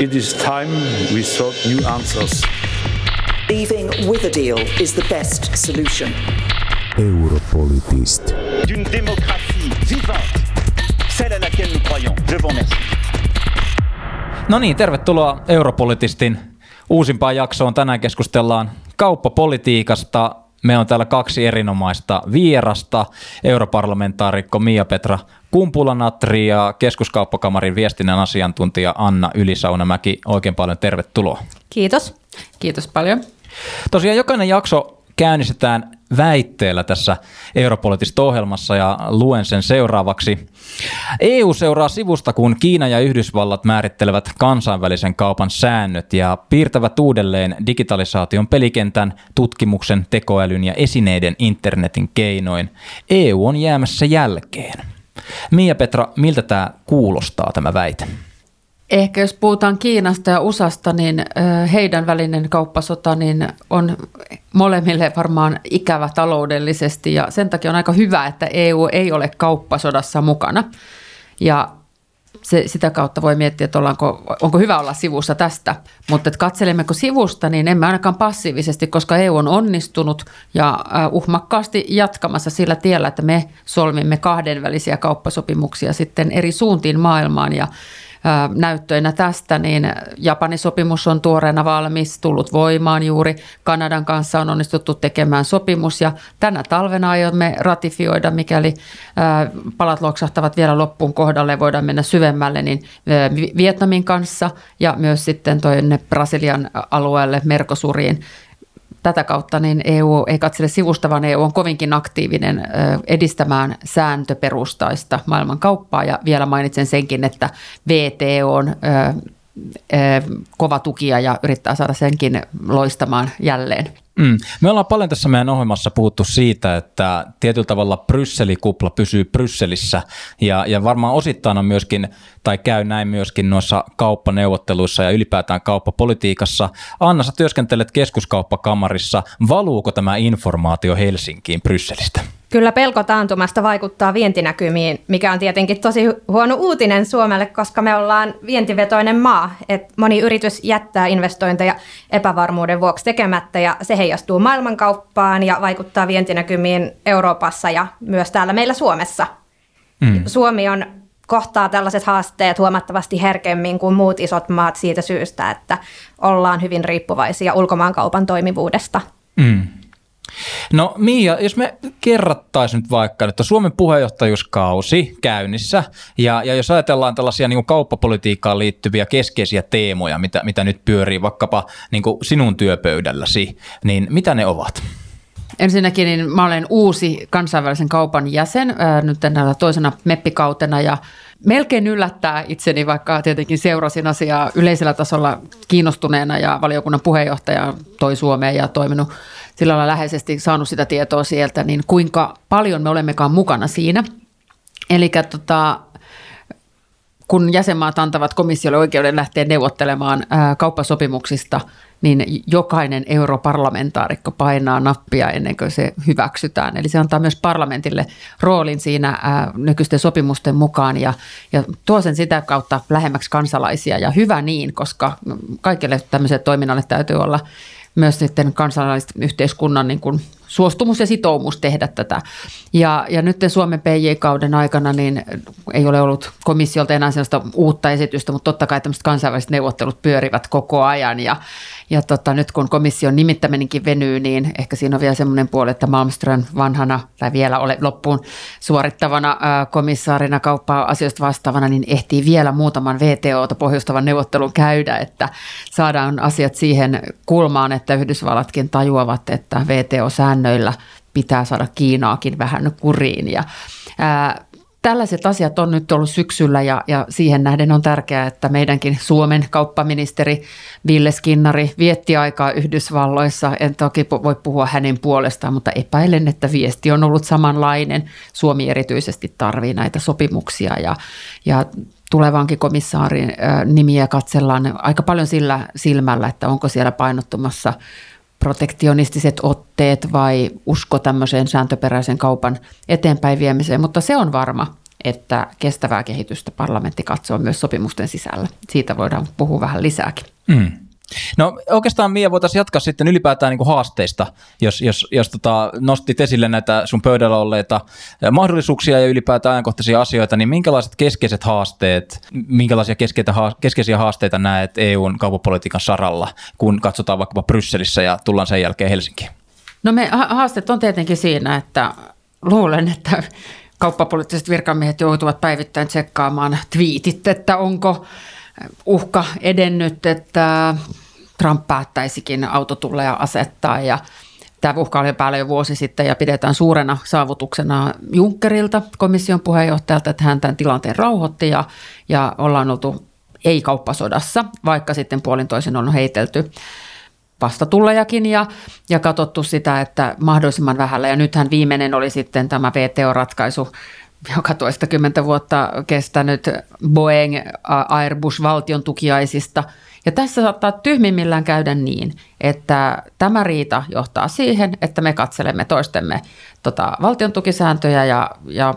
It is time we sought new answers. Leaving with a deal is the best solution. Europolitist. d'une démocratie vivante, celle à laquelle nous croyons. Je vous remercie. No niin, tervetuloa Europolitistin uusimpaan jaksoon. Tänään keskustellaan kauppapolitiikasta. Me on täällä kaksi erinomaista vierasta, europarlamentaarikko Mia-Petra Kumpulanatri ja keskuskauppakamarin viestinnän asiantuntija Anna Ylisaunamäki. Oikein paljon tervetuloa. Kiitos. Kiitos paljon. Tosiaan jokainen jakso käynnistetään väitteellä tässä europoliittisessa ohjelmassa ja luen sen seuraavaksi. EU seuraa sivusta, kun Kiina ja Yhdysvallat määrittelevät kansainvälisen kaupan säännöt ja piirtävät uudelleen digitalisaation pelikentän, tutkimuksen, tekoälyn ja esineiden internetin keinoin. EU on jäämässä jälkeen. Mia-Petra, miltä tämä kuulostaa tämä väite? Ehkä jos puhutaan Kiinasta ja USAsta, niin heidän välinen kauppasota niin on molemmille varmaan ikävä taloudellisesti ja sen takia on aika hyvä, että EU ei ole kauppasodassa mukana. Ja se, sitä kautta voi miettiä, että ollaanko, onko hyvä olla sivussa tästä. Mutta että katselemmeko sivusta, niin emme ainakaan passiivisesti, koska EU on onnistunut ja uhmakkaasti jatkamassa sillä tiellä, että me solmimme kahdenvälisiä kauppasopimuksia sitten eri suuntiin maailmaan. Ja näyttöinä tästä, niin Japanin sopimus on tuoreena valmis, tullut voimaan juuri. Kanadan kanssa on onnistuttu tekemään sopimus ja tänä talvena aiomme ratifioida, mikäli palat loksahtavat vielä loppuun kohdalle voidaan mennä syvemmälle, niin Vietnamin kanssa ja myös sitten toinne Brasilian alueelle Mercosuriin tätä kautta niin EU ei katsele sivusta, vaan EU on kovinkin aktiivinen edistämään sääntöperustaista maailmankauppaa. Ja vielä mainitsen senkin, että VT on kova tukija ja yrittää saada senkin loistamaan jälleen. Mm. Me ollaan paljon tässä meidän ohjelmassa puhuttu siitä, että tietyllä tavalla Brysselikupla pysyy Brysselissä ja, ja varmaan osittain on myöskin, tai käy näin myöskin noissa kauppaneuvotteluissa ja ylipäätään kauppapolitiikassa. Anna, sä työskentelet keskuskauppakamarissa. Valuuko tämä informaatio Helsinkiin Brysselistä? Kyllä pelko taantumasta vaikuttaa vientinäkymiin, mikä on tietenkin tosi huono uutinen Suomelle, koska me ollaan vientivetoinen maa. Et moni yritys jättää investointeja epävarmuuden vuoksi tekemättä ja se heijastuu maailmankauppaan ja vaikuttaa vientinäkymiin Euroopassa ja myös täällä meillä Suomessa. Mm. Suomi on kohtaa tällaiset haasteet huomattavasti herkemmin kuin muut isot maat siitä syystä, että ollaan hyvin riippuvaisia ulkomaankaupan toimivuudesta. Mm. No Mia, jos me kerrattaisiin nyt vaikka, että Suomen puheenjohtajuuskausi käynnissä ja, ja jos ajatellaan tällaisia niin kauppapolitiikkaan liittyviä keskeisiä teemoja, mitä, mitä nyt pyörii vaikkapa niin sinun työpöydälläsi, niin mitä ne ovat? Ensinnäkin niin mä olen uusi kansainvälisen kaupan jäsen ää, nyt tänä toisena meppikautena ja melkein yllättää itseni, vaikka tietenkin seurasin asiaa yleisellä tasolla kiinnostuneena ja valiokunnan puheenjohtaja toi Suomeen ja toiminut sillä lailla läheisesti saanut sitä tietoa sieltä, niin kuinka paljon me olemmekaan mukana siinä. Eli tota, kun jäsenmaat antavat komissiolle oikeuden lähteä neuvottelemaan kauppasopimuksista, niin jokainen europarlamentaarikko painaa nappia ennen kuin se hyväksytään. Eli se antaa myös parlamentille roolin siinä ää, nykyisten sopimusten mukaan ja, ja tuo sen sitä kautta lähemmäksi kansalaisia. Ja hyvä niin, koska kaikille tämmöiselle toiminnalle täytyy olla myös sitten kansalaisyhteiskunnan niin kuin suostumus ja sitoumus tehdä tätä. Ja, ja nyt Suomen PJ-kauden aikana niin ei ole ollut komissiolta enää sellaista uutta esitystä, mutta totta kai tämmöiset kansainväliset neuvottelut pyörivät koko ajan ja, ja tota, nyt kun komission nimittäminenkin venyy, niin ehkä siinä on vielä semmoinen puoli, että Malmström vanhana tai vielä ole loppuun suorittavana komissaarina kauppa-asioista vastaavana, niin ehtii vielä muutaman VTOta pohjustavan neuvottelun käydä, että saadaan asiat siihen kulmaan, että Yhdysvallatkin tajuavat, että VTO-säännöillä pitää saada Kiinaakin vähän kuriin. Ja ää, tällaiset asiat on nyt ollut syksyllä ja, ja siihen nähden on tärkeää, että meidänkin Suomen kauppaministeri Ville Skinnari vietti aikaa Yhdysvalloissa. En toki voi puhua hänen puolestaan, mutta epäilen, että viesti on ollut samanlainen. Suomi erityisesti tarvii näitä sopimuksia ja, ja tulevankin komissaarin nimiä katsellaan aika paljon sillä silmällä, että onko siellä painottumassa protektionistiset otteet vai usko tämmöiseen sääntöperäisen kaupan eteenpäin viemiseen, mutta se on varma, että kestävää kehitystä parlamentti katsoo myös sopimusten sisällä. Siitä voidaan puhua vähän lisääkin. Mm. No oikeastaan Mia voitaisiin jatkaa sitten ylipäätään niin kuin haasteista, jos, jos, jos tota, nostit esille näitä sun pöydällä olleita mahdollisuuksia ja ylipäätään ajankohtaisia asioita, niin minkälaiset keskeiset haasteet, minkälaisia keskeisiä haasteita näet EUn kaupapolitiikan saralla, kun katsotaan vaikkapa Brysselissä ja tullaan sen jälkeen Helsinkiin? No me haasteet on tietenkin siinä, että luulen, että kauppapoliittiset virkamiehet joutuvat päivittäin tsekkaamaan twiitit, että onko uhka edennyt, että Trump päättäisikin autotulleja asettaa ja Tämä uhka oli päällä jo vuosi sitten ja pidetään suurena saavutuksena Junckerilta, komission puheenjohtajalta, että hän tämän tilanteen rauhoitti ja, ja ollaan oltu ei-kauppasodassa, vaikka sitten puolin toisin on heitelty vastatullejakin ja, ja katsottu sitä, että mahdollisimman vähällä. Ja nythän viimeinen oli sitten tämä VTO-ratkaisu, joka toistakymmentä vuotta kestänyt Boeing Airbus valtion tukiaisista. Ja tässä saattaa tyhmimmillään käydä niin, että tämä riita johtaa siihen, että me katselemme toistemme tota, valtion tukisääntöjä ja, ja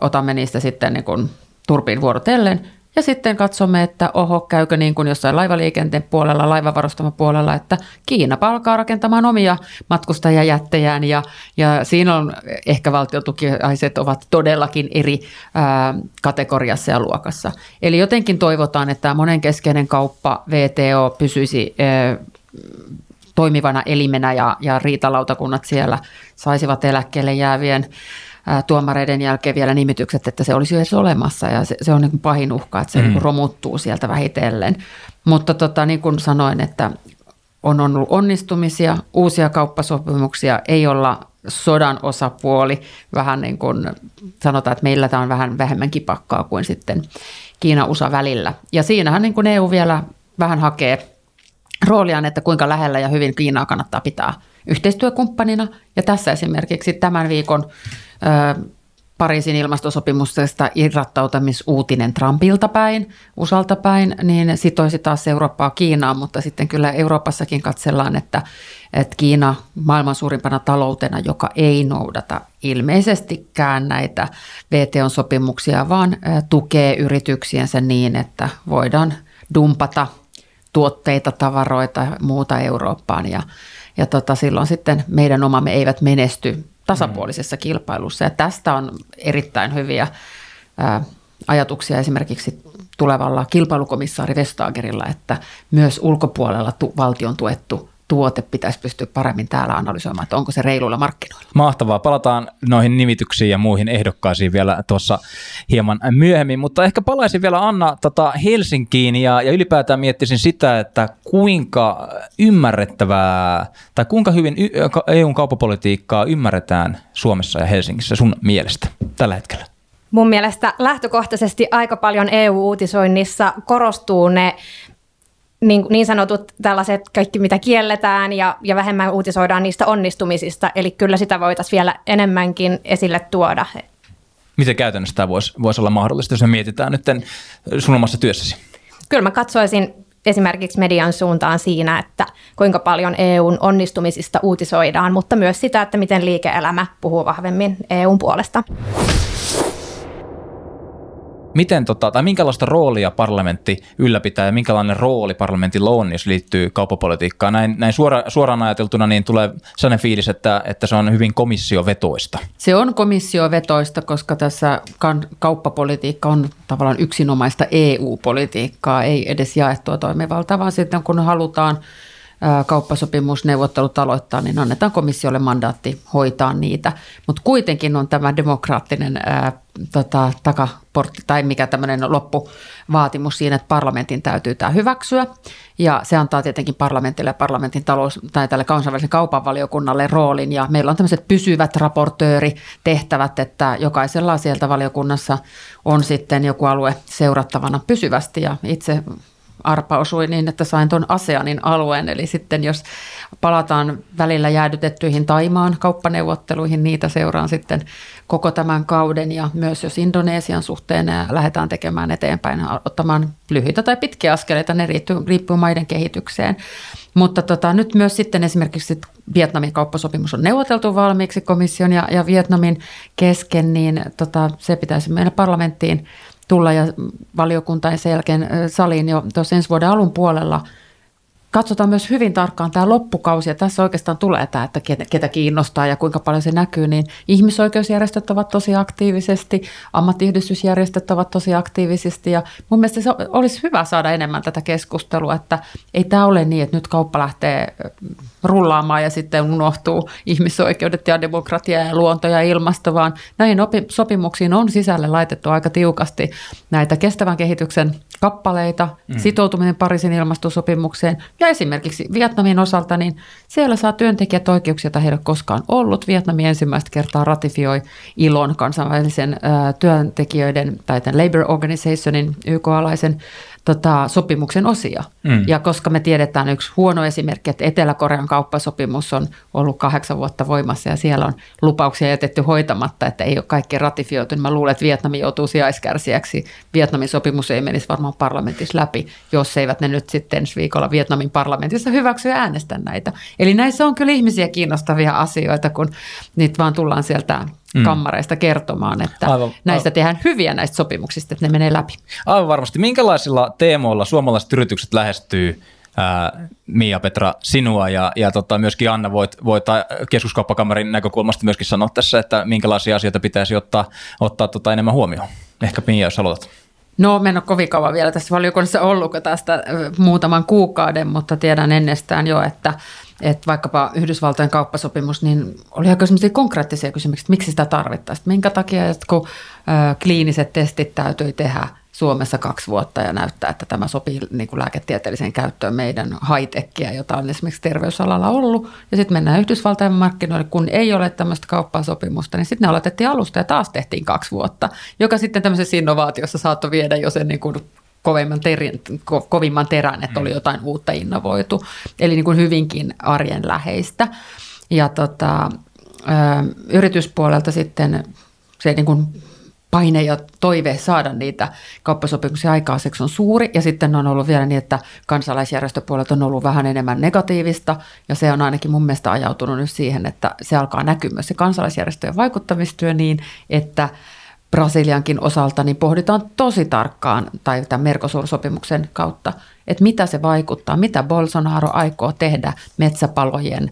otamme niistä sitten niin kuin turpiin vuorotellen ja sitten katsomme, että oho, käykö niin kuin jossain laivaliikenteen puolella, puolella, että Kiina palkaa rakentamaan omia matkustajajättejään ja, ja siinä on ehkä valtiotukiaiset ovat todellakin eri ää, kategoriassa ja luokassa. Eli jotenkin toivotaan, että tämä monenkeskeinen kauppa VTO pysyisi ää, toimivana elimenä ja, ja riitalautakunnat siellä saisivat eläkkeelle jäävien tuomareiden jälkeen vielä nimitykset, että se olisi edes olemassa ja se, se on niin pahin uhka, että se mm. niin romuttuu sieltä vähitellen. Mutta tota, niin kuin sanoin, että on ollut onnistumisia, uusia kauppasopimuksia, ei olla sodan osapuoli, vähän niin kuin sanotaan, että meillä tämä on vähän vähemmän kipakkaa kuin sitten Kiina-USA välillä. Ja siinähän niin kuin EU vielä vähän hakee rooliaan, että kuinka lähellä ja hyvin Kiinaa kannattaa pitää yhteistyökumppanina. Ja tässä esimerkiksi tämän viikon Pariisin ilmastosopimuksesta irrattautumisuutinen Trumpilta päin, USAlta päin, niin sitoisi taas Eurooppaa Kiinaan, mutta sitten kyllä Euroopassakin katsellaan, että, että Kiina maailman suurimpana taloutena, joka ei noudata ilmeisestikään näitä VTO-sopimuksia, vaan tukee yrityksiensä niin, että voidaan dumpata tuotteita, tavaroita ja muuta Eurooppaan. Ja, ja tota, silloin sitten meidän omamme eivät menesty tasapuolisessa kilpailussa. Ja tästä on erittäin hyviä ää, ajatuksia esimerkiksi tulevalla kilpailukomissaari Vestagerilla, että myös ulkopuolella tu- valtion tuettu tuote pitäisi pystyä paremmin täällä analysoimaan, että onko se reiluilla markkinoilla. Mahtavaa. Palataan noihin nimityksiin ja muihin ehdokkaisiin vielä tuossa hieman myöhemmin, mutta ehkä palaisin vielä Anna tota Helsinkiin ja, ja ylipäätään miettisin sitä, että kuinka ymmärrettävää tai kuinka hyvin EUn kauppapolitiikkaa ymmärretään Suomessa ja Helsingissä sun mielestä tällä hetkellä? Mun mielestä lähtökohtaisesti aika paljon EU-uutisoinnissa korostuu ne niin, niin sanotut tällaiset kaikki, mitä kielletään ja, ja vähemmän uutisoidaan niistä onnistumisista. Eli kyllä sitä voitaisiin vielä enemmänkin esille tuoda. Miten käytännössä tämä voisi, voisi olla mahdollista, jos me mietitään nyt sun omassa työssäsi? Kyllä mä katsoisin esimerkiksi median suuntaan siinä, että kuinka paljon EUn onnistumisista uutisoidaan, mutta myös sitä, että miten liike-elämä puhuu vahvemmin EUn puolesta miten tota, tai minkälaista roolia parlamentti ylläpitää ja minkälainen rooli parlamentilla on, jos liittyy kauppapolitiikkaan. Näin, näin suora, suoraan ajateltuna niin tulee sellainen fiilis, että, että se on hyvin komissiovetoista. Se on komissiovetoista, koska tässä kauppapolitiikka on tavallaan yksinomaista EU-politiikkaa, ei edes jaettua toimivaltaa, vaan sitten kun halutaan – kauppasopimusneuvottelut aloittaa, niin annetaan komissiolle mandaatti hoitaa niitä. Mutta kuitenkin on tämä demokraattinen ää, tota, takaportti tai mikä tämmöinen loppuvaatimus siinä, että parlamentin täytyy tämä hyväksyä. Ja se antaa tietenkin parlamentille ja parlamentin talous- tai tälle kansainvälisen kaupan valiokunnalle roolin. Ja meillä on tämmöiset pysyvät raportööritehtävät, että jokaisella sieltä valiokunnassa on sitten joku alue seurattavana pysyvästi. Ja itse arpa osui niin, että sain tuon ASEANin alueen. Eli sitten jos palataan välillä jäädytettyihin Taimaan kauppaneuvotteluihin, niitä seuraan sitten koko tämän kauden. Ja myös jos Indonesian suhteen lähdetään tekemään eteenpäin, ottamaan lyhyitä tai pitkiä askeleita, ne riippuu, riippuu maiden kehitykseen. Mutta tota, nyt myös sitten esimerkiksi Vietnamin kauppasopimus on neuvoteltu valmiiksi komission ja, ja Vietnamin kesken, niin tota, se pitäisi meidän parlamenttiin tulla ja valiokuntaan sen jälkeen saliin jo tuossa ensi vuoden alun puolella – katsotaan myös hyvin tarkkaan tämä loppukausi, ja tässä oikeastaan tulee tämä, että ketä kiinnostaa ja kuinka paljon se näkyy, niin ihmisoikeusjärjestöt ovat tosi aktiivisesti, ammattiyhdistysjärjestöt ovat tosi aktiivisesti, ja mun mielestä se olisi hyvä saada enemmän tätä keskustelua, että ei tämä ole niin, että nyt kauppa lähtee rullaamaan ja sitten unohtuu ihmisoikeudet ja demokratia ja luonto ja ilmasto, vaan näihin sopimuksiin on sisälle laitettu aika tiukasti näitä kestävän kehityksen kappaleita, mm. sitoutuminen Pariisin ilmastosopimukseen ja esimerkiksi Vietnamin osalta, niin siellä saa työntekijät oikeuksia, joita heillä koskaan ollut. Vietnami ensimmäistä kertaa ratifioi ILON kansainvälisen työntekijöiden tai tämän Labor Organizationin YK-alaisen tota, sopimuksen osia. Mm. Ja koska me tiedetään yksi huono esimerkki, että Etelä-Korean kauppasopimus on ollut kahdeksan vuotta voimassa ja siellä on lupauksia jätetty hoitamatta, että ei ole kaikki ratifioitu, niin mä luulen, että Vietnami joutuu sijaiskärsijäksi. Vietnamin sopimus ei menisi varmaan parlamentissa läpi, jos eivät ne nyt sitten ensi viikolla Vietnamin parlamentissa hyväksy ja äänestä näitä. Eli näissä on kyllä ihmisiä kiinnostavia asioita, kun niitä vaan tullaan sieltä mm. kammareista kertomaan, että aivan, näistä aivan. tehdään hyviä näistä sopimuksista, että ne menee läpi. Aivan varmasti. Minkälaisilla teemoilla suomalaiset yritykset lähestyy ää, Mia Petra sinua ja, ja tota, myöskin Anna voit, voit keskuskauppakamarin näkökulmasta myöskin sanoa tässä, että minkälaisia asioita pitäisi ottaa, ottaa tota enemmän huomioon. Ehkä Mia, jos aloitat. No, mä en ole kovin kauan vielä tässä valiokunnassa ollut tästä muutaman kuukauden, mutta tiedän ennestään jo, että että vaikkapa Yhdysvaltojen kauppasopimus, niin oli aika sellaisia konkreettisia kysymyksiä, että miksi sitä tarvittaisiin. Minkä takia, että kun kliiniset testit täytyy tehdä Suomessa kaksi vuotta ja näyttää, että tämä sopii niin kuin lääketieteelliseen käyttöön meidän high-techia, jota on esimerkiksi terveysalalla ollut. Ja sitten mennään Yhdysvaltojen markkinoille, kun ei ole tämmöistä kauppasopimusta, niin sitten ne aloitettiin alusta ja taas tehtiin kaksi vuotta, joka sitten tämmöisessä innovaatiossa saattoi viedä jo sen niin kuin kovimman, terin, ko, kovimman terän, että oli mm. jotain uutta innovoitu. Eli niin kuin hyvinkin arjen läheistä. Ja tota, ö, yrityspuolelta sitten se niin kuin paine ja toive saada niitä kauppasopimuksia aikaiseksi on suuri. Ja sitten on ollut vielä niin, että kansalaisjärjestöpuolelta on ollut vähän enemmän negatiivista. Ja se on ainakin mun mielestä ajautunut nyt siihen, että se alkaa näkyä myös se kansalaisjärjestöjen vaikuttamistyö niin, että – Brasiliankin osalta, niin pohditaan tosi tarkkaan, tai tämän Mercosur-sopimuksen kautta, että mitä se vaikuttaa, mitä Bolsonaro aikoo tehdä metsäpalojen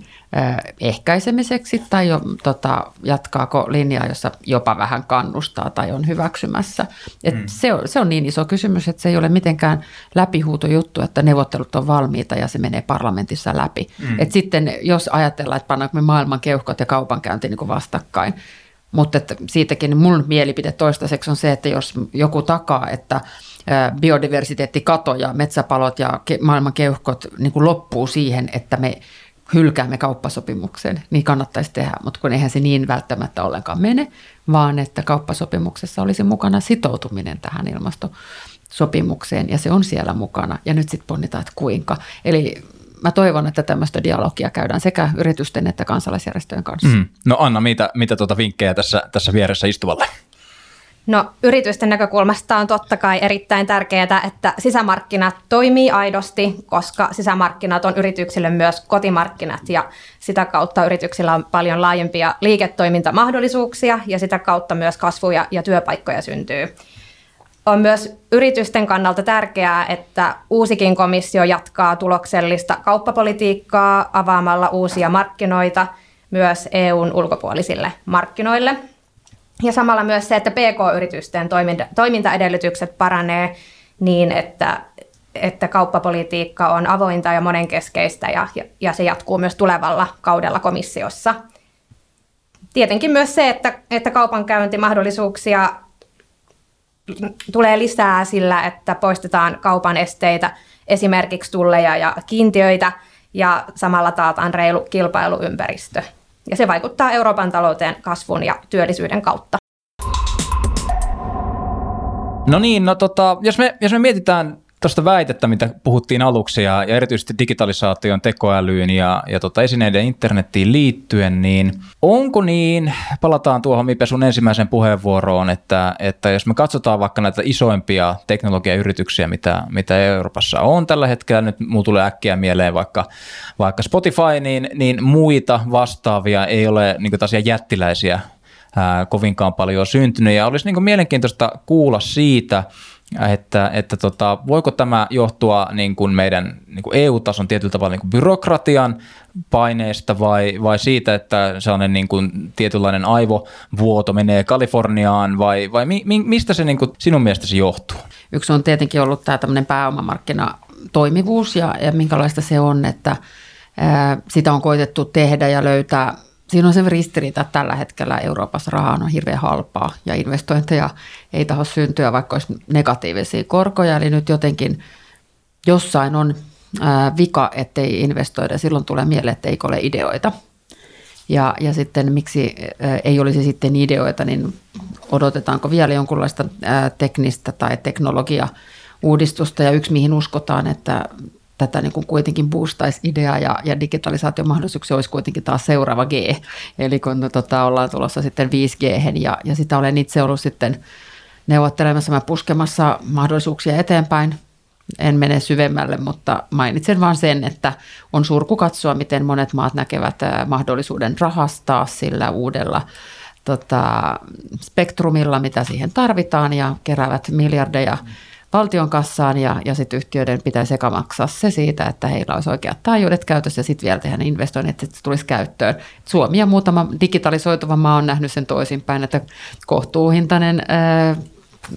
ehkäisemiseksi, tai jo, tota, jatkaako linjaa, jossa jopa vähän kannustaa tai on hyväksymässä. Et mm. se, on, se on niin iso kysymys, että se ei ole mitenkään läpihuuto juttu, että neuvottelut on valmiita ja se menee parlamentissa läpi. Mm. Et sitten jos ajatellaan, että pannaanko me maailman keuhkot ja kaupankäynti niin vastakkain, mutta että siitäkin mun mielipide toistaiseksi on se, että jos joku takaa, että biodiversiteettikato ja metsäpalot ja maailman keuhkot niin kuin loppuu siihen, että me hylkäämme kauppasopimuksen, niin kannattaisi tehdä, mutta kun eihän se niin välttämättä ollenkaan mene, vaan että kauppasopimuksessa olisi mukana sitoutuminen tähän ilmastosopimukseen ja se on siellä mukana ja nyt sitten ponnitaan, että kuinka. Eli mä toivon, että tämmöistä dialogia käydään sekä yritysten että kansalaisjärjestöjen kanssa. Mm. No Anna, mitä, mitä tuota vinkkejä tässä, tässä vieressä istuvalle? No yritysten näkökulmasta on totta kai erittäin tärkeää, että sisämarkkinat toimii aidosti, koska sisämarkkinat on yrityksille myös kotimarkkinat ja sitä kautta yrityksillä on paljon laajempia liiketoimintamahdollisuuksia ja sitä kautta myös kasvuja ja työpaikkoja syntyy. On myös yritysten kannalta tärkeää, että uusikin komissio jatkaa tuloksellista kauppapolitiikkaa avaamalla uusia markkinoita myös EUn ulkopuolisille markkinoille. Ja samalla myös se, että PK-yritysten toiminta, toimintaedellytykset paranee niin, että, että kauppapolitiikka on avointa ja monenkeskeistä ja, ja se jatkuu myös tulevalla kaudella komissiossa. Tietenkin myös se, että, että kaupankäyntimahdollisuuksia tulee lisää sillä, että poistetaan kaupan esteitä, esimerkiksi tulleja ja kiintiöitä, ja samalla taataan reilu kilpailuympäristö. Ja se vaikuttaa Euroopan talouteen kasvun ja työllisyyden kautta. No niin, no tota, jos me, jos me mietitään tuosta väitettä, mitä puhuttiin aluksi, ja, ja erityisesti digitalisaation, tekoälyyn ja, ja tota esineiden internettiin liittyen, niin onko niin, palataan tuohon Mipe sun ensimmäisen puheenvuoroon, että, että jos me katsotaan vaikka näitä isoimpia teknologiayrityksiä, mitä, mitä Euroopassa on tällä hetkellä, nyt muu tulee äkkiä mieleen vaikka, vaikka Spotify, niin, niin muita vastaavia ei ole niin kuin jättiläisiä ää, kovinkaan paljon syntynyt, ja olisi niin mielenkiintoista kuulla siitä, että, että tota, voiko tämä johtua niin kuin meidän niin kuin EU-tason tietyllä tavalla niin kuin byrokratian paineesta vai, vai siitä, että sellainen niin kuin tietynlainen aivovuoto menee Kaliforniaan vai, vai mi, mistä se niin kuin sinun mielestäsi johtuu? Yksi on tietenkin ollut tämä tämmöinen pääomamarkkina toimivuus ja, ja minkälaista se on, että ää, sitä on koitettu tehdä ja löytää – siinä on se ristiriita, että tällä hetkellä Euroopassa raha on hirveän halpaa ja investointeja ei taho syntyä, vaikka olisi negatiivisia korkoja. Eli nyt jotenkin jossain on vika, ettei investoida. Silloin tulee mieleen, että ole ideoita. Ja, ja sitten miksi ei olisi sitten ideoita, niin odotetaanko vielä jonkunlaista teknistä tai teknologia uudistusta. Ja yksi, mihin uskotaan, että tätä niin kuin kuitenkin boostaisi ideaa ja, ja digitalisaation mahdollisuuksia olisi kuitenkin taas seuraava G. Eli kun tota, ollaan tulossa sitten 5G ja, ja sitä olen itse ollut sitten neuvottelemassa ja puskemassa mahdollisuuksia eteenpäin. En mene syvemmälle, mutta mainitsen vain sen, että on surku katsoa, miten monet maat näkevät mahdollisuuden rahastaa sillä uudella tota, spektrumilla, mitä siihen tarvitaan ja keräävät miljardeja mm valtion kassaan ja, ja sitten yhtiöiden pitäisi eka maksaa se siitä, että heillä olisi oikeat taajuudet käytössä ja sitten vielä tehdä ne investoinnit, että se tulisi käyttöön. Suomi ja muutama digitalisoituva maa on nähnyt sen toisinpäin, että kohtuuhintainen ää,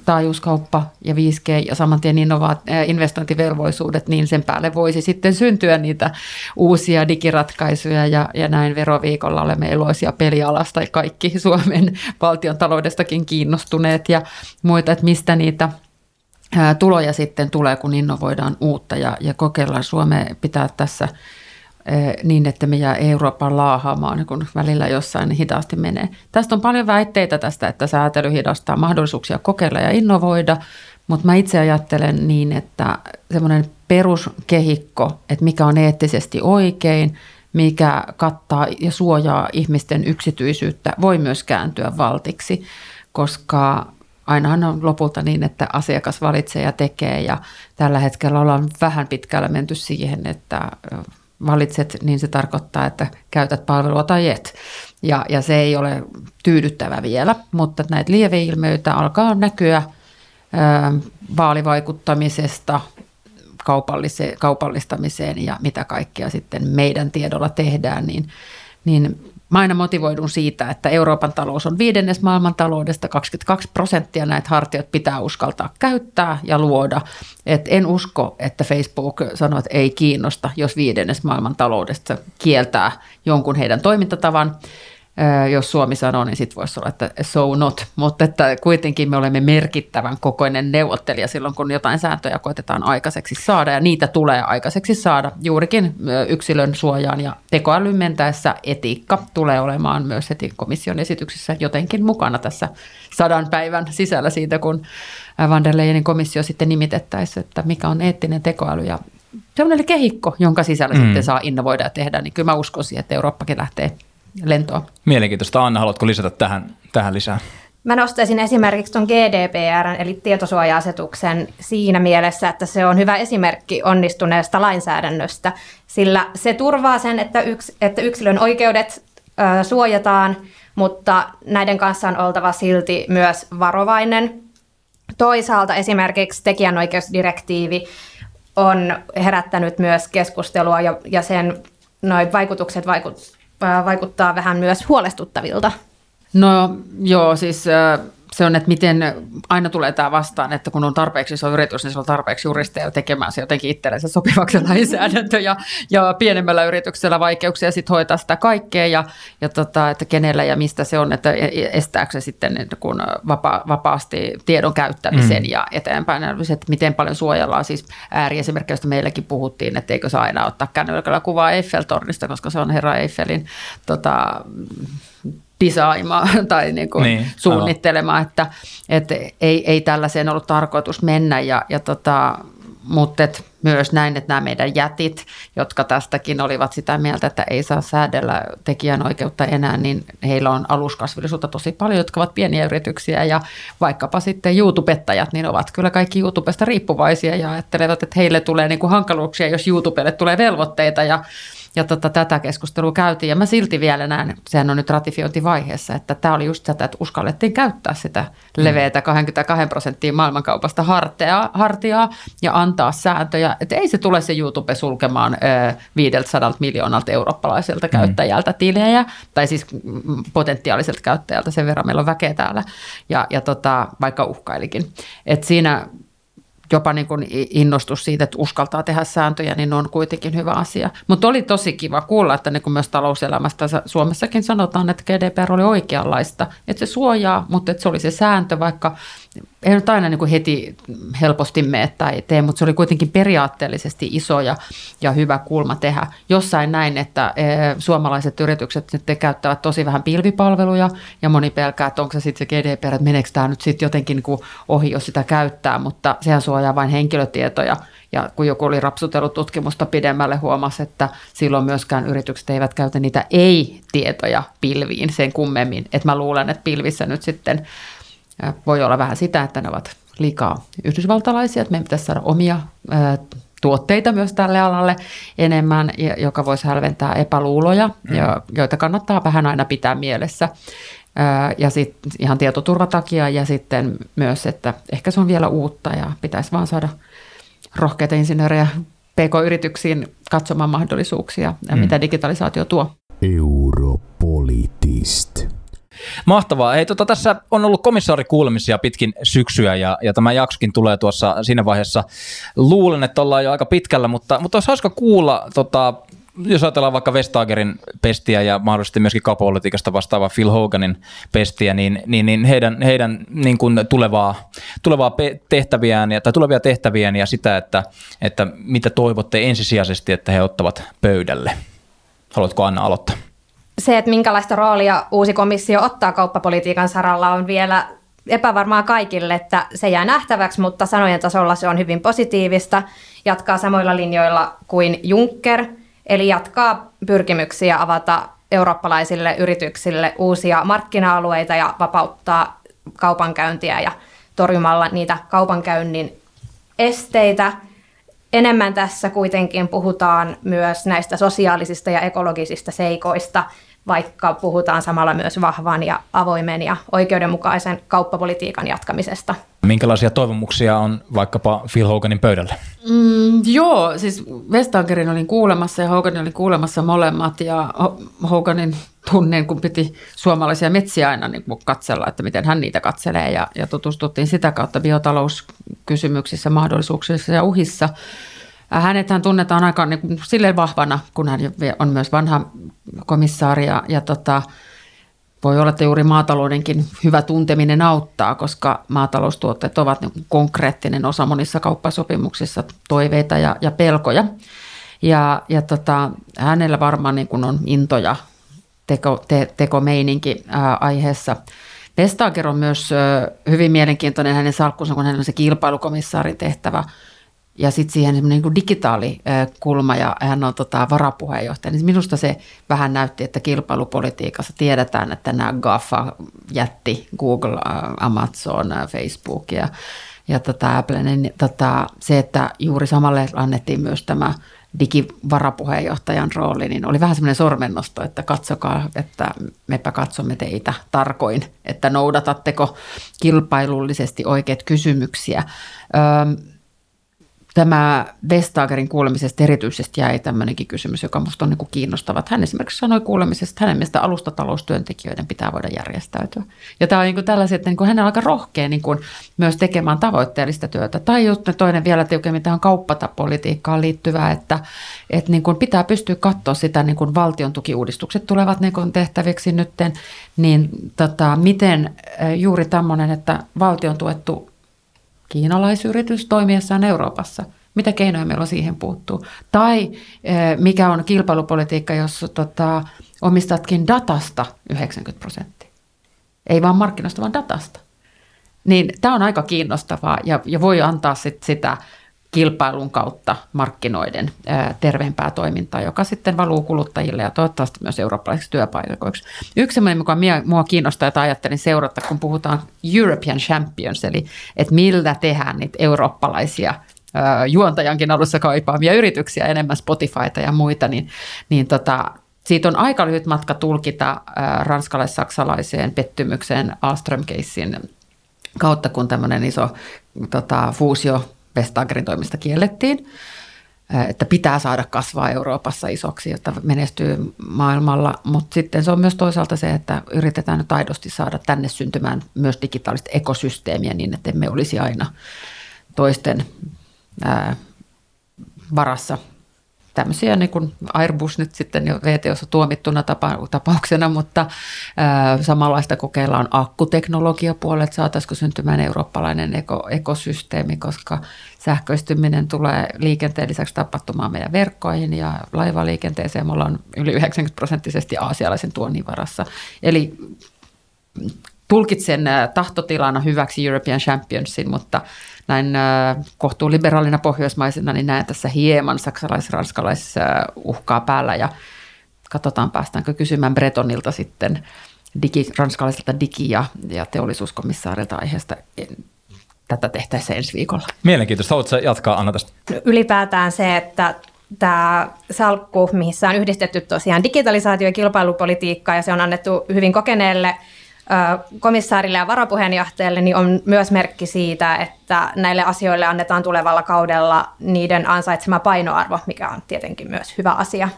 taajuuskauppa ja 5G ja saman tien innovaat- investointivelvollisuudet, niin sen päälle voisi sitten syntyä niitä uusia digiratkaisuja ja, ja näin veroviikolla olemme iloisia pelialasta ja kaikki Suomen valtion taloudestakin kiinnostuneet ja muita, että mistä niitä – tuloja sitten tulee, kun innovoidaan uutta ja, ja kokeillaan. Suome pitää tässä niin, että me jää Euroopan laahaamaan, kun välillä jossain hitaasti menee. Tästä on paljon väitteitä tästä, että säätely hidastaa mahdollisuuksia kokeilla ja innovoida, mutta mä itse ajattelen niin, että semmoinen peruskehikko, että mikä on eettisesti oikein, mikä kattaa ja suojaa ihmisten yksityisyyttä, voi myös kääntyä valtiksi, koska ainahan on lopulta niin, että asiakas valitsee ja tekee ja tällä hetkellä ollaan vähän pitkällä menty siihen, että valitset, niin se tarkoittaa, että käytät palvelua tai et. Ja, ja se ei ole tyydyttävä vielä, mutta näitä lieveilmiöitä alkaa näkyä vaalivaikuttamisesta kaupallistamiseen ja mitä kaikkea sitten meidän tiedolla tehdään, niin, niin Mä aina motivoidun siitä, että Euroopan talous on viidennes maailmantaloudesta, 22 prosenttia näitä hartiot pitää uskaltaa käyttää ja luoda. Et en usko, että Facebook sanoo, että ei kiinnosta, jos viidennes maailmantaloudesta kieltää jonkun heidän toimintatavan jos Suomi sanoo, niin sitten voisi olla, että so not, mutta että kuitenkin me olemme merkittävän kokoinen neuvottelija silloin, kun jotain sääntöjä koitetaan aikaiseksi saada, ja niitä tulee aikaiseksi saada juurikin yksilön suojaan, ja tekoälyn mentäessä. Etiikka tulee olemaan myös heti komission esityksissä jotenkin mukana tässä sadan päivän sisällä siitä, kun Van der Leyenin komissio sitten nimitettäisiin, että mikä on eettinen tekoäly, ja sellainen kehikko, jonka sisällä mm. sitten saa innovoida ja tehdä, niin kyllä mä uskoisin, että Eurooppakin lähtee lentoa. Mielenkiintoista. Anna, haluatko lisätä tähän, tähän lisää? Mä nostaisin esimerkiksi tuon GDPR, eli tietosuoja-asetuksen siinä mielessä, että se on hyvä esimerkki onnistuneesta lainsäädännöstä, sillä se turvaa sen, että, yks, että yksilön oikeudet ö, suojataan, mutta näiden kanssa on oltava silti myös varovainen. Toisaalta esimerkiksi tekijänoikeusdirektiivi on herättänyt myös keskustelua ja, ja sen noin vaikutukset vaikut, vaikuttaa vähän myös huolestuttavilta. No joo, siis se on, että miten aina tulee tämä vastaan, että kun on tarpeeksi iso yritys, niin se on tarpeeksi juristeja tekemään se jotenkin itsellensä sopivaksi lainsäädäntö ja, ja pienemmällä yrityksellä vaikeuksia sitten hoitaa sitä kaikkea ja, ja tota, että kenellä ja mistä se on, että e, e, estääkö se sitten kun vapa, vapaasti tiedon käyttämisen mm. ja eteenpäin, että miten paljon suojellaan siis ääriesimerkkejä, joista meilläkin puhuttiin, että eikö saa aina ottaa kännykällä kuvaa Eiffeltornista, koska se on herra Eiffelin tota, disaimaa tai niin kuin niin, suunnittelemaan, että, että ei, ei tällaiseen ollut tarkoitus mennä. Ja, ja tota, mutta et myös näin, että nämä meidän jätit, jotka tästäkin olivat sitä mieltä, että ei saa säädellä tekijänoikeutta enää, niin heillä on aluskasvillisuutta tosi paljon, jotka ovat pieniä yrityksiä. Ja vaikkapa sitten YouTubettajat, niin ovat kyllä kaikki YouTubesta riippuvaisia ja ajattelevat, että heille tulee niin kuin hankaluuksia, jos YouTubelle tulee velvoitteita. Ja ja tota, tätä keskustelua käytiin. Ja mä silti vielä näen, sehän on nyt ratifiointivaiheessa, että tämä oli just tätä, että uskallettiin käyttää sitä leveätä 22 prosenttia maailmankaupasta hartiaa, hartiaa ja antaa sääntöjä. Että ei se tule se YouTube sulkemaan ö, 500 miljoonalta eurooppalaiselta käyttäjältä tilejä, tai siis mm, potentiaaliselta käyttäjältä, sen verran meillä on väkeä täällä, ja, ja tota, vaikka uhkailikin. Et siinä jopa niin kuin innostus siitä, että uskaltaa tehdä sääntöjä, niin on kuitenkin hyvä asia. Mutta oli tosi kiva kuulla, että niin kuin myös talouselämästä Suomessakin sanotaan, että GDPR oli oikeanlaista, että se suojaa, mutta että se oli se sääntö, vaikka ei nyt aina niin kuin heti helposti mene tai tee, mutta se oli kuitenkin periaatteellisesti iso ja, ja hyvä kulma tehdä. Jossain näin, että e, suomalaiset yritykset nyt käyttävät tosi vähän pilvipalveluja ja moni pelkää, että onko se sitten se GDPR, että meneekö tämä nyt sitten jotenkin niin kuin ohi, jos sitä käyttää, mutta sehän suojaa vain henkilötietoja. Ja kun joku oli rapsutellut tutkimusta pidemmälle, huomasi, että silloin myöskään yritykset eivät käytä niitä ei-tietoja pilviin sen kummemmin. Että mä luulen, että pilvissä nyt sitten voi olla vähän sitä, että ne ovat liikaa yhdysvaltalaisia, että meidän pitäisi saada omia tuotteita myös tälle alalle enemmän, joka voisi hälventää epäluuloja, mm. joita kannattaa vähän aina pitää mielessä. Ja sitten ihan tietoturva takia ja sitten myös, että ehkä se on vielä uutta ja pitäisi vaan saada rohkeita insinöörejä PK-yrityksiin katsomaan mahdollisuuksia, mm. mitä digitalisaatio tuo. Europolitist. Mahtavaa. Hei, tota, tässä on ollut komissaarikuulemisia pitkin syksyä ja, ja tämä jaksokin tulee tuossa siinä vaiheessa. Luulen, että ollaan jo aika pitkällä, mutta, mutta olisi hauska kuulla, tota, jos ajatellaan vaikka Vestagerin pestiä ja mahdollisesti myöskin kapolitiikasta vastaava Phil Hoganin pestiä, niin, niin, niin heidän, heidän niin kuin tulevaa, tulevaa tehtäviään ja, tai tulevia tehtäviään ja sitä, että, että mitä toivotte ensisijaisesti, että he ottavat pöydälle. Haluatko Anna aloittaa? Se, että minkälaista roolia uusi komissio ottaa kauppapolitiikan saralla on vielä epävarmaa kaikille, että se jää nähtäväksi, mutta sanojen tasolla se on hyvin positiivista. Jatkaa samoilla linjoilla kuin Juncker, eli jatkaa pyrkimyksiä avata eurooppalaisille yrityksille uusia markkina-alueita ja vapauttaa kaupankäyntiä ja torjumalla niitä kaupankäynnin esteitä. Enemmän tässä kuitenkin puhutaan myös näistä sosiaalisista ja ekologisista seikoista, vaikka puhutaan samalla myös vahvan ja avoimen ja oikeudenmukaisen kauppapolitiikan jatkamisesta. Minkälaisia toivomuksia on vaikkapa Phil Hoganin pöydälle? Mm, joo, siis Vestagerin olin kuulemassa ja Hoganin oli kuulemassa molemmat ja Hoganin tunnen, kun piti suomalaisia metsiä aina niin katsella, että miten hän niitä katselee ja, ja tutustuttiin sitä kautta biotalouskysymyksissä, mahdollisuuksissa ja uhissa. Hänethän tunnetaan aika niin kuin, sille vahvana, kun hän on myös vanha komissaari ja, ja tota, voi olla, että juuri maataloudenkin hyvä tunteminen auttaa, koska maataloustuotteet ovat niin konkreettinen osa monissa kauppasopimuksissa toiveita ja, ja pelkoja. Ja, ja tota, hänellä varmaan niin on into teko, te, tekomeininki ää, aiheessa. Vestager on myös ö, hyvin mielenkiintoinen hänen salkkunsa, kun hän on se kilpailukomissaarin tehtävä – ja sitten siihen semmoinen niin digitaalikulma ja hän on tota varapuheenjohtaja. Niin minusta se vähän näytti, että kilpailupolitiikassa tiedetään, että nämä GAFA jätti, Google, Amazon, Facebook ja, ja tota Apple, niin tota, se, että juuri samalle annettiin myös tämä digivarapuheenjohtajan rooli, niin oli vähän semmoinen sormennosto, että katsokaa, että mepä katsomme teitä tarkoin, että noudatatteko kilpailullisesti oikeat kysymyksiä. Öö, Tämä Vestagerin kuulemisesta erityisesti jäi tämmöinenkin kysymys, joka minusta on niin kiinnostava. Hän esimerkiksi sanoi kuulemisesta, että hänen mielestä alustataloustyöntekijöiden pitää voida järjestäytyä. Ja tämä on niin tällaiset, että niin kuin hän on aika rohkea niin kuin myös tekemään tavoitteellista työtä. Tai just toinen vielä tiukemmin tähän kauppatapolitiikkaan liittyvää, että, että niin kuin pitää pystyä katsoa sitä, niin kuin valtion tukiuudistukset tulevat niin kuin tehtäviksi nytten, niin tota, miten juuri tämmöinen, että valtion tuettu kiinalaisyritys toimiessaan Euroopassa. Mitä keinoja meillä on siihen puuttuu? Tai eh, mikä on kilpailupolitiikka, jos tota, omistatkin datasta 90 prosenttia? Ei vaan markkinoista, vaan datasta. Niin tämä on aika kiinnostavaa ja, ja voi antaa sit sitä kilpailun kautta markkinoiden ää, terveempää toimintaa, joka sitten valuu kuluttajille ja toivottavasti myös eurooppalaisiksi työpaikoiksi. Yksi sellainen, mikä mua kiinnostaa, että ajattelin seurata, kun puhutaan European Champions, eli että millä tehdään niitä eurooppalaisia juontajankin alussa kaipaamia yrityksiä, enemmän Spotifyta ja muita, niin, niin tota, siitä on aika lyhyt matka tulkita ranskalais-saksalaiseen pettymykseen Alström-keissin kautta, kun tämmöinen iso tota, fuusio Vestagerin toimista kiellettiin, että pitää saada kasvaa Euroopassa isoksi, jotta menestyy maailmalla, mutta sitten se on myös toisaalta se, että yritetään nyt aidosti saada tänne syntymään myös digitaalista ekosysteemiä niin, että emme olisi aina toisten ää, varassa tämmöisiä niin kuin Airbus nyt sitten jo VTOssa tuomittuna tapa, tapauksena, mutta ää, samanlaista kokeillaan akkuteknologiapuolella, että saataisiko syntymään eurooppalainen eko, ekosysteemi, koska sähköistyminen tulee liikenteen lisäksi tapahtumaan meidän verkkoihin ja laivaliikenteeseen. Me ollaan yli 90 prosenttisesti aasialaisen tuonnin varassa. Eli tulkitsen tahtotilana hyväksi European Championsin, mutta näin kohtuuliberaalina pohjoismaisena, niin näen tässä hieman saksalais-ranskalais uhkaa päällä ja katsotaan päästäänkö kysymään Bretonilta sitten digi, ranskalaiselta digi- ja, ja teollisuuskomissaarilta aiheesta tätä tehtäessä ensi viikolla. Mielenkiintoista. Haluatko jatkaa Anna tästä? Ylipäätään se, että tämä salkku, missä on yhdistetty tosiaan digitalisaatio- ja kilpailupolitiikka ja se on annettu hyvin kokeneelle – komissaarille ja varapuheenjohtajalle, niin on myös merkki siitä, että näille asioille annetaan tulevalla kaudella niiden ansaitsema painoarvo, mikä on tietenkin myös hyvä asia.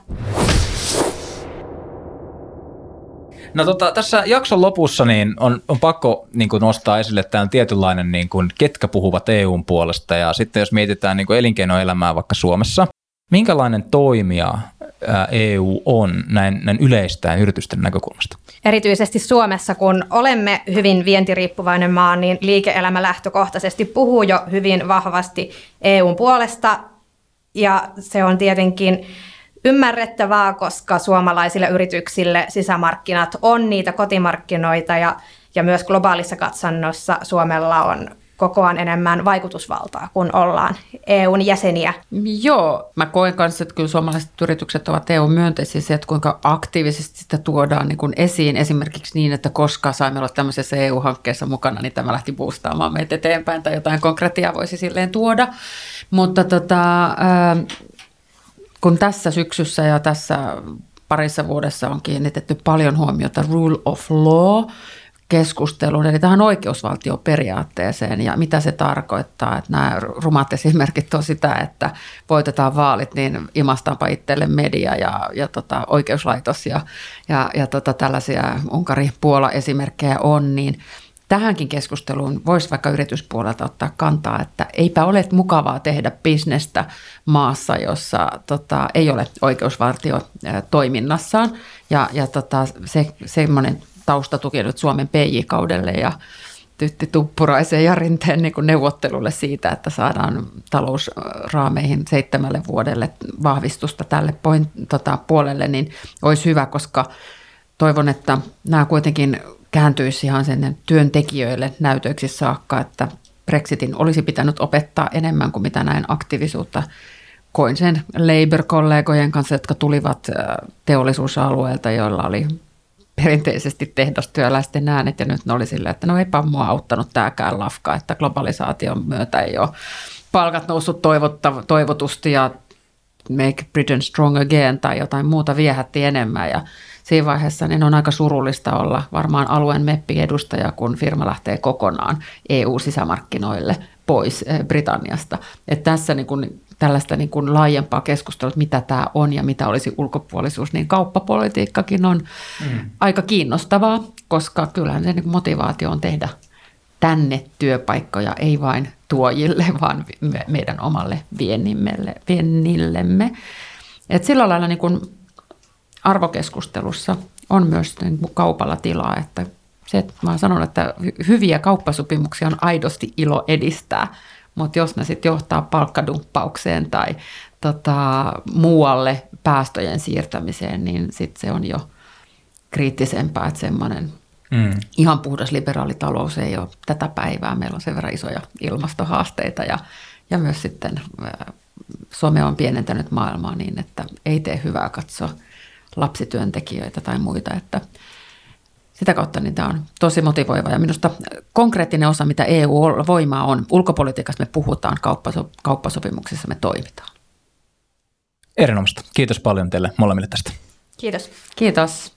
No tota, tässä jakson lopussa niin on, on pakko niin kuin nostaa esille tämä tietynlainen, niin kuin, ketkä puhuvat EUn puolesta ja sitten jos mietitään niin kuin elinkeinoelämää vaikka Suomessa, minkälainen toimija EU on näin, näin yleistään yritysten näkökulmasta? Erityisesti Suomessa, kun olemme hyvin vientiriippuvainen maa, niin liike-elämä lähtökohtaisesti puhuu jo hyvin vahvasti EUn puolesta. Ja se on tietenkin ymmärrettävää, koska suomalaisille yrityksille sisämarkkinat on niitä kotimarkkinoita ja, ja myös globaalissa katsannossa Suomella on kokoaan enemmän vaikutusvaltaa, kun ollaan EUn jäseniä. Joo, mä koen kanssa, että kyllä suomalaiset yritykset ovat EU-myönteisiä se, että kuinka aktiivisesti sitä tuodaan niin kuin esiin. Esimerkiksi niin, että koska saimme olla tämmöisessä EU-hankkeessa mukana, niin tämä lähti boostaamaan meitä eteenpäin tai jotain konkretiaa voisi silleen tuoda. Mutta tota, kun tässä syksyssä ja tässä parissa vuodessa on kiinnitetty paljon huomiota rule of law, keskusteluun, eli tähän oikeusvaltioperiaatteeseen ja mitä se tarkoittaa. Että nämä rumat esimerkit on sitä, että voitetaan vaalit, niin imastaanpa itselle media ja, ja tota, oikeuslaitos ja, ja, ja tota, tällaisia Unkari-Puola-esimerkkejä on, niin tähänkin keskusteluun voisi vaikka yrityspuolelta ottaa kantaa, että eipä ole mukavaa tehdä bisnestä maassa, jossa tota, ei ole oikeusvaltio toiminnassaan. Ja, ja tota, se, semmoinen taustatuki nyt Suomen PJ-kaudelle ja Tytti Tuppuraisen ja Rinteen niin neuvottelulle siitä, että saadaan talousraameihin seitsemälle vuodelle vahvistusta tälle point, tota, puolelle, niin olisi hyvä, koska toivon, että nämä kuitenkin kääntyisi ihan sen työntekijöille näytöiksi saakka, että Brexitin olisi pitänyt opettaa enemmän kuin mitä näin aktiivisuutta koin sen Labour-kollegojen kanssa, jotka tulivat teollisuusalueelta, joilla oli perinteisesti tehdastyöläisten äänet ja nyt ne oli silleen, että no eipä mua auttanut tämäkään lafka, että globalisaation myötä ei ole palkat noussut toivotusti ja Make Britain Strong Again tai jotain muuta viehätti enemmän ja siinä vaiheessa niin on aika surullista olla varmaan alueen meppi-edustaja, kun firma lähtee kokonaan EU-sisämarkkinoille pois eh, Britanniasta. että tässä niin kuin tällaista niin kuin laajempaa keskustelua, että mitä tämä on ja mitä olisi ulkopuolisuus, niin kauppapolitiikkakin on mm. aika kiinnostavaa, koska kyllähän se niin motivaatio on tehdä tänne työpaikkoja, ei vain tuojille, vaan me, meidän omalle viennillemme. Et sillä lailla niin kuin arvokeskustelussa on myös niin kuin kaupalla tilaa, että se, että mä sanon, että hyviä kauppasopimuksia on aidosti ilo edistää – mutta jos ne sitten johtaa palkkadumppaukseen tai tota, muualle päästöjen siirtämiseen, niin sitten se on jo kriittisempää, että semmoinen mm. ihan puhdas liberaali talous ei ole tätä päivää. Meillä on sen verran isoja ilmastohaasteita ja, ja myös sitten ää, some on pienentänyt maailmaa niin, että ei tee hyvää katsoa lapsityöntekijöitä tai muita, että sitä kautta niin tämä on tosi motivoiva ja minusta konkreettinen osa, mitä EU-voimaa on. Ulkopolitiikassa me puhutaan, kauppaso- kauppasopimuksissa me toimitaan. Erinomaista. Kiitos paljon teille molemmille tästä. Kiitos. Kiitos.